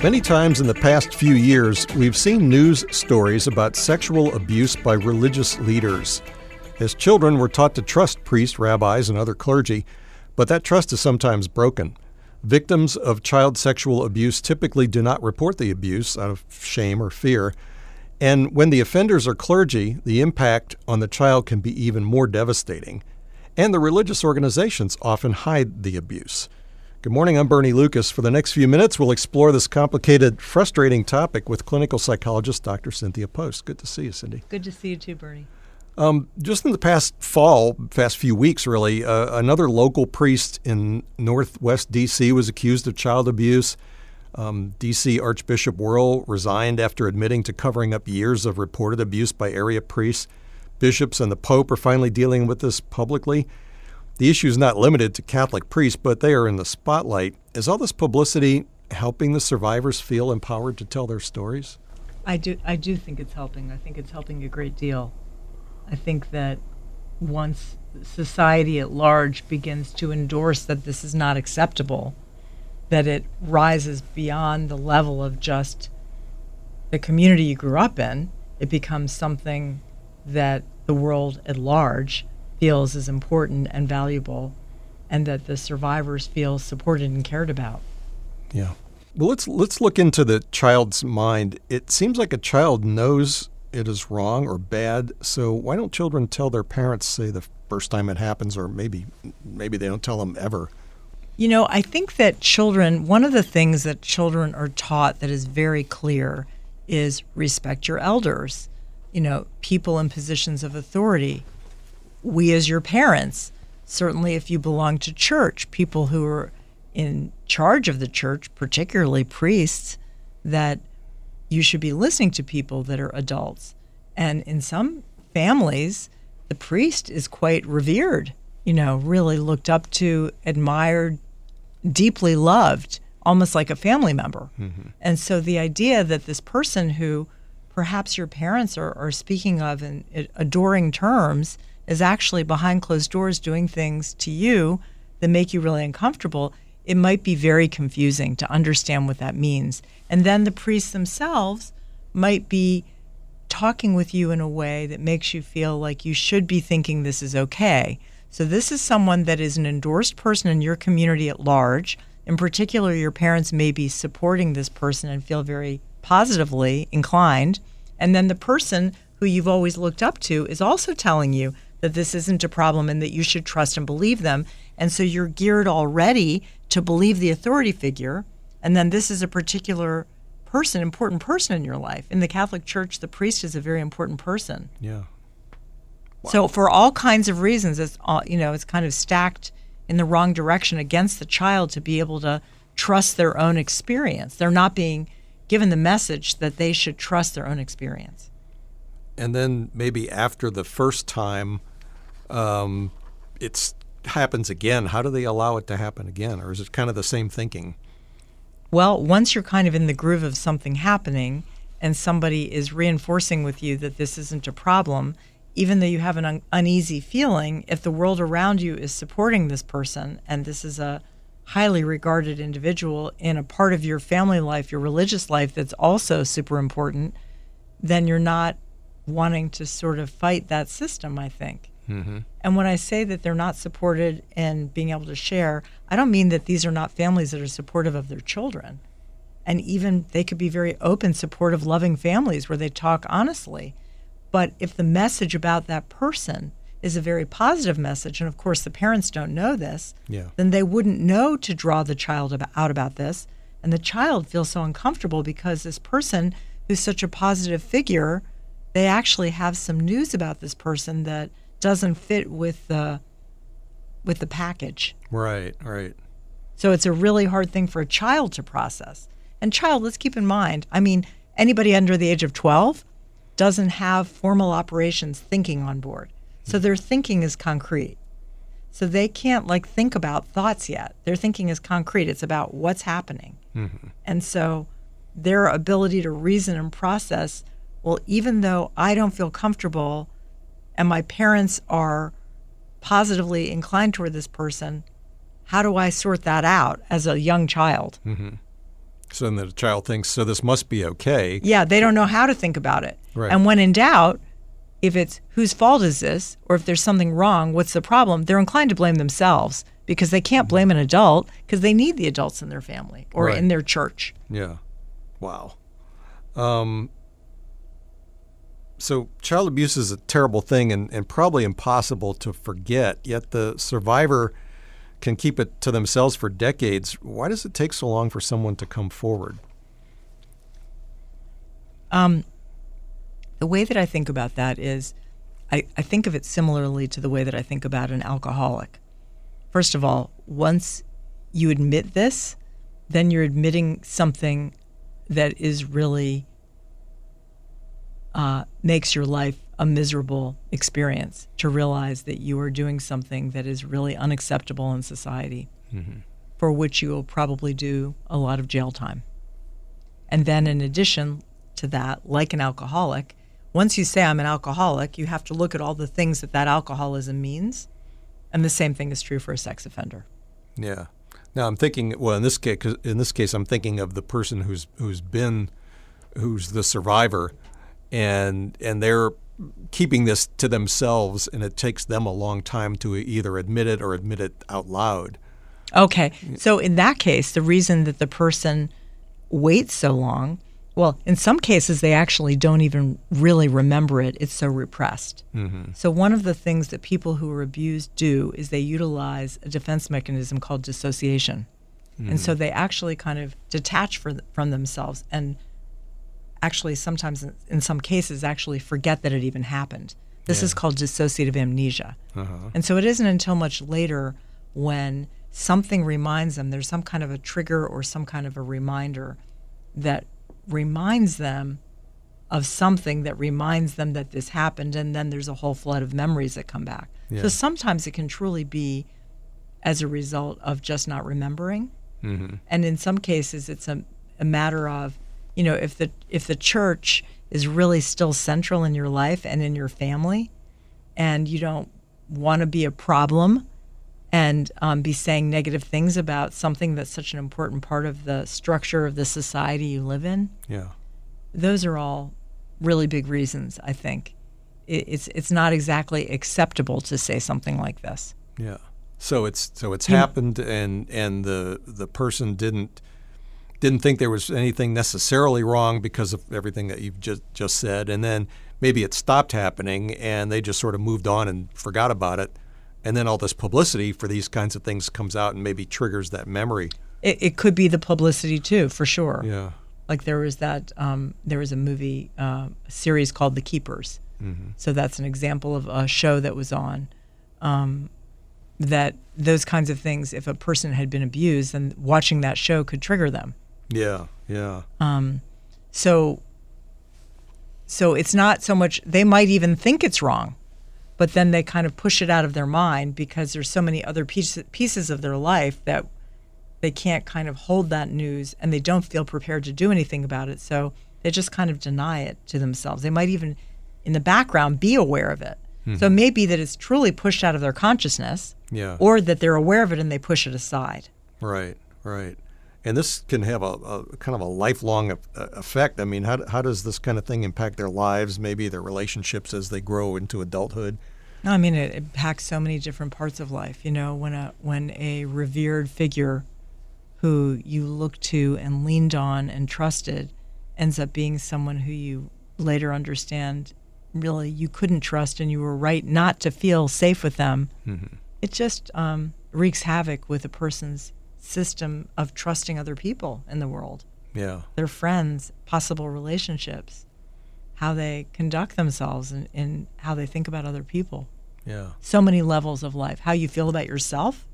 Many times in the past few years, we've seen news stories about sexual abuse by religious leaders. As children, we're taught to trust priests, rabbis, and other clergy, but that trust is sometimes broken. Victims of child sexual abuse typically do not report the abuse out of shame or fear. And when the offenders are clergy, the impact on the child can be even more devastating. And the religious organizations often hide the abuse. Good morning. I'm Bernie Lucas. For the next few minutes, we'll explore this complicated, frustrating topic with clinical psychologist Dr. Cynthia Post. Good to see you, Cindy. Good to see you too, Bernie. Um, just in the past fall, past few weeks, really, uh, another local priest in Northwest D.C. was accused of child abuse. Um, D.C. Archbishop Wuerl resigned after admitting to covering up years of reported abuse by area priests. Bishops and the Pope are finally dealing with this publicly. The issue is not limited to Catholic priests, but they are in the spotlight. Is all this publicity helping the survivors feel empowered to tell their stories? I do. I do think it's helping. I think it's helping a great deal. I think that once society at large begins to endorse that this is not acceptable, that it rises beyond the level of just the community you grew up in, it becomes something that the world at large feels is important and valuable and that the survivors feel supported and cared about. Yeah. Well, let's let's look into the child's mind. It seems like a child knows it is wrong or bad. So why don't children tell their parents say the first time it happens or maybe maybe they don't tell them ever? You know, I think that children one of the things that children are taught that is very clear is respect your elders. You know, people in positions of authority we as your parents, certainly if you belong to church, people who are in charge of the church, particularly priests, that you should be listening to people that are adults. And in some families, the priest is quite revered, you know, really looked up to, admired, deeply loved, almost like a family member. Mm-hmm. And so the idea that this person who perhaps your parents are, are speaking of in adoring terms is actually behind closed doors doing things to you that make you really uncomfortable, it might be very confusing to understand what that means. And then the priests themselves might be talking with you in a way that makes you feel like you should be thinking this is okay. So, this is someone that is an endorsed person in your community at large. In particular, your parents may be supporting this person and feel very positively inclined. And then the person who you've always looked up to is also telling you that this isn't a problem and that you should trust and believe them. And so you're geared already to believe the authority figure. And then this is a particular person, important person in your life. In the Catholic Church, the priest is a very important person. Yeah. Wow. So for all kinds of reasons, it's all, you know, it's kind of stacked in the wrong direction against the child to be able to trust their own experience. They're not being given the message that they should trust their own experience. And then maybe after the first time, um, it happens again, how do they allow it to happen again? Or is it kind of the same thinking? Well, once you're kind of in the groove of something happening and somebody is reinforcing with you that this isn't a problem, even though you have an un- uneasy feeling, if the world around you is supporting this person and this is a highly regarded individual in a part of your family life, your religious life that's also super important, then you're not wanting to sort of fight that system, I think. Mm-hmm. And when I say that they're not supported in being able to share, I don't mean that these are not families that are supportive of their children. And even they could be very open, supportive, loving families where they talk honestly. But if the message about that person is a very positive message, and of course the parents don't know this, yeah. then they wouldn't know to draw the child about, out about this. And the child feels so uncomfortable because this person who's such a positive figure, they actually have some news about this person that – doesn't fit with the with the package. Right, right. So it's a really hard thing for a child to process. And child, let's keep in mind, I mean, anybody under the age of 12 doesn't have formal operations thinking on board. So their thinking is concrete. So they can't like think about thoughts yet. Their thinking is concrete. It's about what's happening. Mm-hmm. And so their ability to reason and process, well, even though I don't feel comfortable and my parents are positively inclined toward this person, how do I sort that out as a young child? So then the child thinks, so this must be okay. Yeah, they don't know how to think about it. Right. And when in doubt, if it's whose fault is this, or if there's something wrong, what's the problem? They're inclined to blame themselves because they can't blame an adult because they need the adults in their family or Right. in their church. Yeah. Wow. Um, so child abuse is a terrible thing and, and probably impossible to forget, yet the survivor can keep it to themselves for decades. Why does it take so long for someone to come forward? Um, the way that I think about that is I, I think of it similarly to the way that I think about an alcoholic. First of all, once you admit this, then you're admitting something that is really uh, makes your life a miserable experience to realize that you are doing something that is really unacceptable in society, for which you will probably do a lot of jail time. And then, in addition to that, like an alcoholic, once you say I'm an alcoholic, you have to look at all the things that that alcoholism means. And the same thing is true for a sex offender. Yeah. Now I'm thinking. Well, in this case, in this case, I'm thinking of the person who's who's been, who's the survivor, and and they're keeping this to themselves, and it takes them a long time to either admit it or admit it out loud. Okay. So, in that case, the reason that the person waits so long, well, in some cases, they actually don't even really remember it. It's so repressed. Mm-hmm. So, one of the things that people who are abused do is they utilize a defense mechanism called dissociation. And mm-hmm. so they actually kind of detach for, from themselves and actually sometimes in, some cases actually forget that it even happened. This is called dissociative amnesia. Uh-huh. And so it isn't until much later when something reminds them, there's some kind of a trigger or some kind of a reminder that reminds them of something that reminds them that this happened. And then there's a whole flood of memories that come back. Yeah. So sometimes it can truly be as a result of just not remembering. Mm-hmm. And in some cases, it's a, a matter of, you know, if the if the church is really still central in your life and in your family, and you don't want to be a problem and um, be saying negative things about something that's such an important part of the structure of the society you live in, Yeah. those are all really big reasons. I think it, it's it's not exactly acceptable to say something like this. Yeah. So it's so it's happened, and and the the person didn't didn't think there was anything necessarily wrong because of everything that you've just just said, and then maybe it stopped happening, and they just sort of moved on and forgot about it, and then all this publicity for these kinds of things comes out and maybe triggers that memory. It, it could be the publicity too, for sure. Yeah. Like there was that um, there was a movie uh, series called The Keepers. So that's an example of a show that was on. Um, that those kinds of things, if a person had been abused, then watching that show could trigger them. Yeah. Yeah. Um, So, so it's not so much they might even think it's wrong, but then they kind of push it out of their mind because there's so many other pieces pieces of their life that they can't kind of hold that news and they don't feel prepared to do anything about it. So they just kind of deny it to themselves. They might even, in the background, be aware of it. So it may be that it's truly pushed out of their consciousness, Yeah. or that they're aware of it and they push it aside. Right, right. And this can have a, a kind of a lifelong eff- effect. I mean, how, how does this kind of thing impact their lives, maybe their relationships as they grow into adulthood? No, I mean it impacts so many different parts of life. You know, when a when a revered figure who you looked to and leaned on and trusted ends up being someone who you later understand really you couldn't trust and you were right not to feel safe with them. It just um, wreaks havoc with a person's system of trusting other people in the world, Yeah, their friends, possible relationships, how they conduct themselves, and, and how they think about other people yeah, so many levels of life. How you feel about yourself,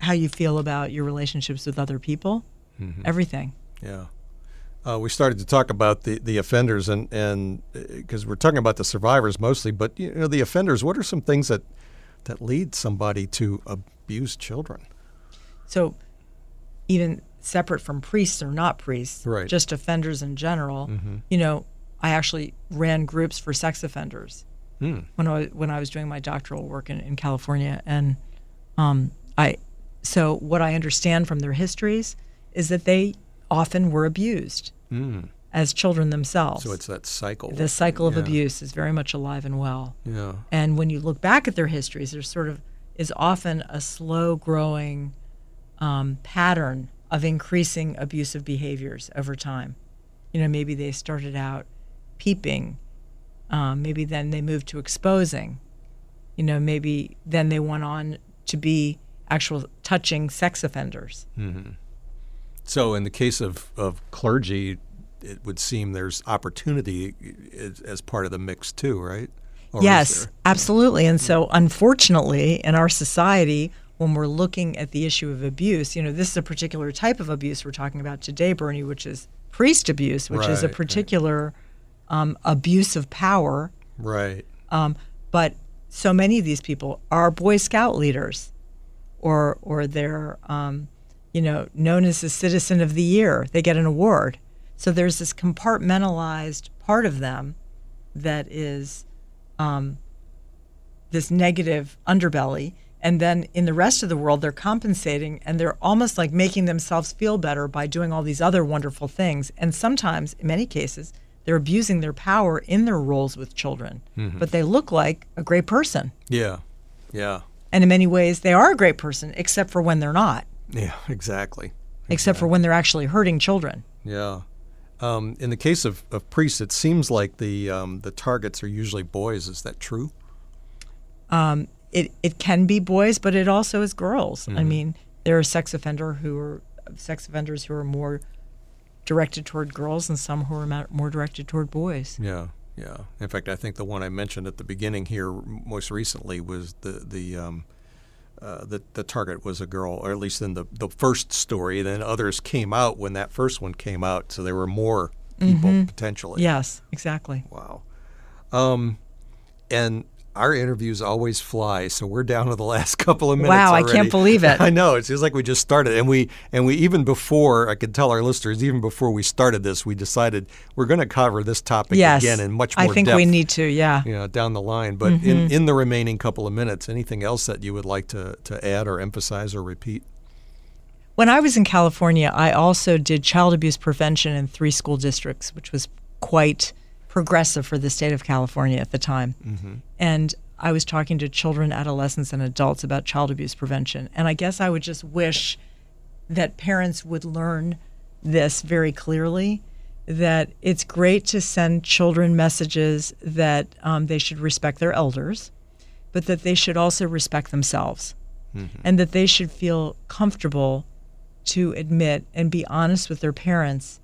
how you feel about your relationships with other people, everything. Yeah. Uh, we started to talk about the, the offenders and and because we're talking about the survivors mostly, but you know the offenders. What are some things that that lead somebody to abuse children? So, even separate from priests or not priests, Right. just offenders in general, Mm-hmm. you know, I actually ran groups for sex offenders Hmm. when I when I was doing my doctoral work in, in California, and um, I so what I understand from their histories is that they often were abused as children themselves. So it's that cycle. the cycle of Yeah. abuse is very much alive and well. Yeah. And when you look back at their histories, there's sort of is often a slow growing um, pattern of increasing abusive behaviors over time. You know, maybe they started out peeping, um, maybe then they moved to exposing. You know, maybe then they went on to be actual touching sex offenders. So in the case of, of clergy, it would seem there's opportunity as, as part of the mix too, right? Or yes, absolutely. And so, unfortunately, in our society, when we're looking at the issue of abuse, you know, this is a particular type of abuse we're talking about today, Bernie, which is priest abuse, which is a Right, right. particular um, abuse of power. Right. Um, but so many of these people are Boy Scout leaders, or or they're um, you know known as the Citizen of the Year. They get an award. So there's this compartmentalized part of them that is um, this negative underbelly. And then in the rest of the world, they're compensating and they're almost like making themselves feel better by doing all these other wonderful things. And sometimes, in many cases, they're abusing their power in their roles with children. But they look like a great person. Yeah. Yeah. And in many ways, they are a great person, except for when they're not, Yeah. Exactly. except for when they're actually hurting children. Yeah. Um, in the case of, of priests, it seems like the um, the targets are usually boys. Is that true? It, it can be boys, but it also is girls. I mean, there are sex offender who are sex offenders who are more directed toward girls, and some who are more directed toward boys. Yeah. Yeah. In fact, I think the one I mentioned at the beginning here most recently was the the um, uh, the, the target was a girl, or at least in the, the first story. Then others came out when that first one came out, so there were more people potentially. Yes, exactly. Wow. Um, and our interviews always fly, so we're down to the last couple of minutes. Wow, I can't believe it. I know. It seems like we just started, and we and we even before I could tell our listeners, even before we started this, we decided we're going to cover this topic Yes, again in much more I think depth. we need to. Yeah. you know, down the line. But Mm-hmm. in, in the remaining couple of minutes, anything else that you would like to, to add or emphasize or repeat? When I was in California, I also did child abuse prevention in three school districts, which was quite progressive for the state of California at the time. And I was talking to children, adolescents, and adults about child abuse prevention. And I guess I would just wish that parents would learn this very clearly that it's great to send children messages that um, they should respect their elders, but that they should also respect themselves and that they should feel comfortable to admit and be honest with their parents,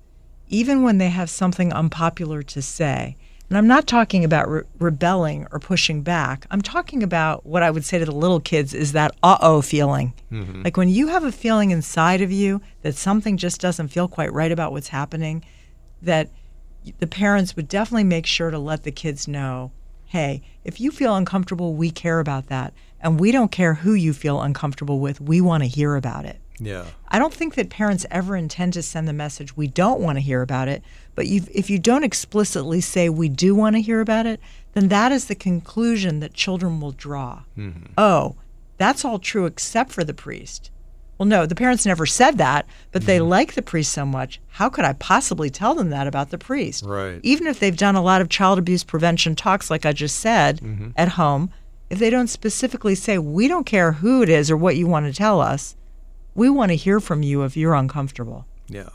even when they have something unpopular to say. And I'm not talking about re- rebelling or pushing back. I'm talking about what I would say to the little kids is that uh oh feeling. Like when you have a feeling inside of you that something just doesn't feel quite right about what's happening, that the parents would definitely make sure to let the kids know hey, if you feel uncomfortable, we care about that. And we don't care who you feel uncomfortable with, we want to hear about it. Yeah. I don't think that parents ever intend to send the message we don't want to hear about it. But you if you don't explicitly say we do want to hear about it, then that is the conclusion that children will draw. Mm-hmm. Oh, that's all true except for the priest. Well, no, the parents never said that, but they mm-hmm. like the priest so much. How could I possibly tell them that about the priest? Right. Even if they've done a lot of child abuse prevention talks, like I just said, mm-hmm. at home, if they don't specifically say, we don't care who it is or what you want to tell us, we want to hear from you if you're uncomfortable. Yeah.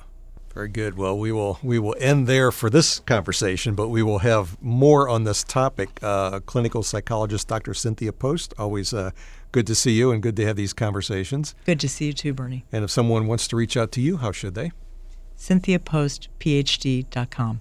Very good. Well, we will we will end there for this conversation, but we will have more on this topic. Uh, clinical psychologist Dr. Cynthia Post. Always uh, good to see you and good to have these conversations. Good to see you too, Bernie. And if someone wants to reach out to you, how should they? CynthiaPostPhD.com.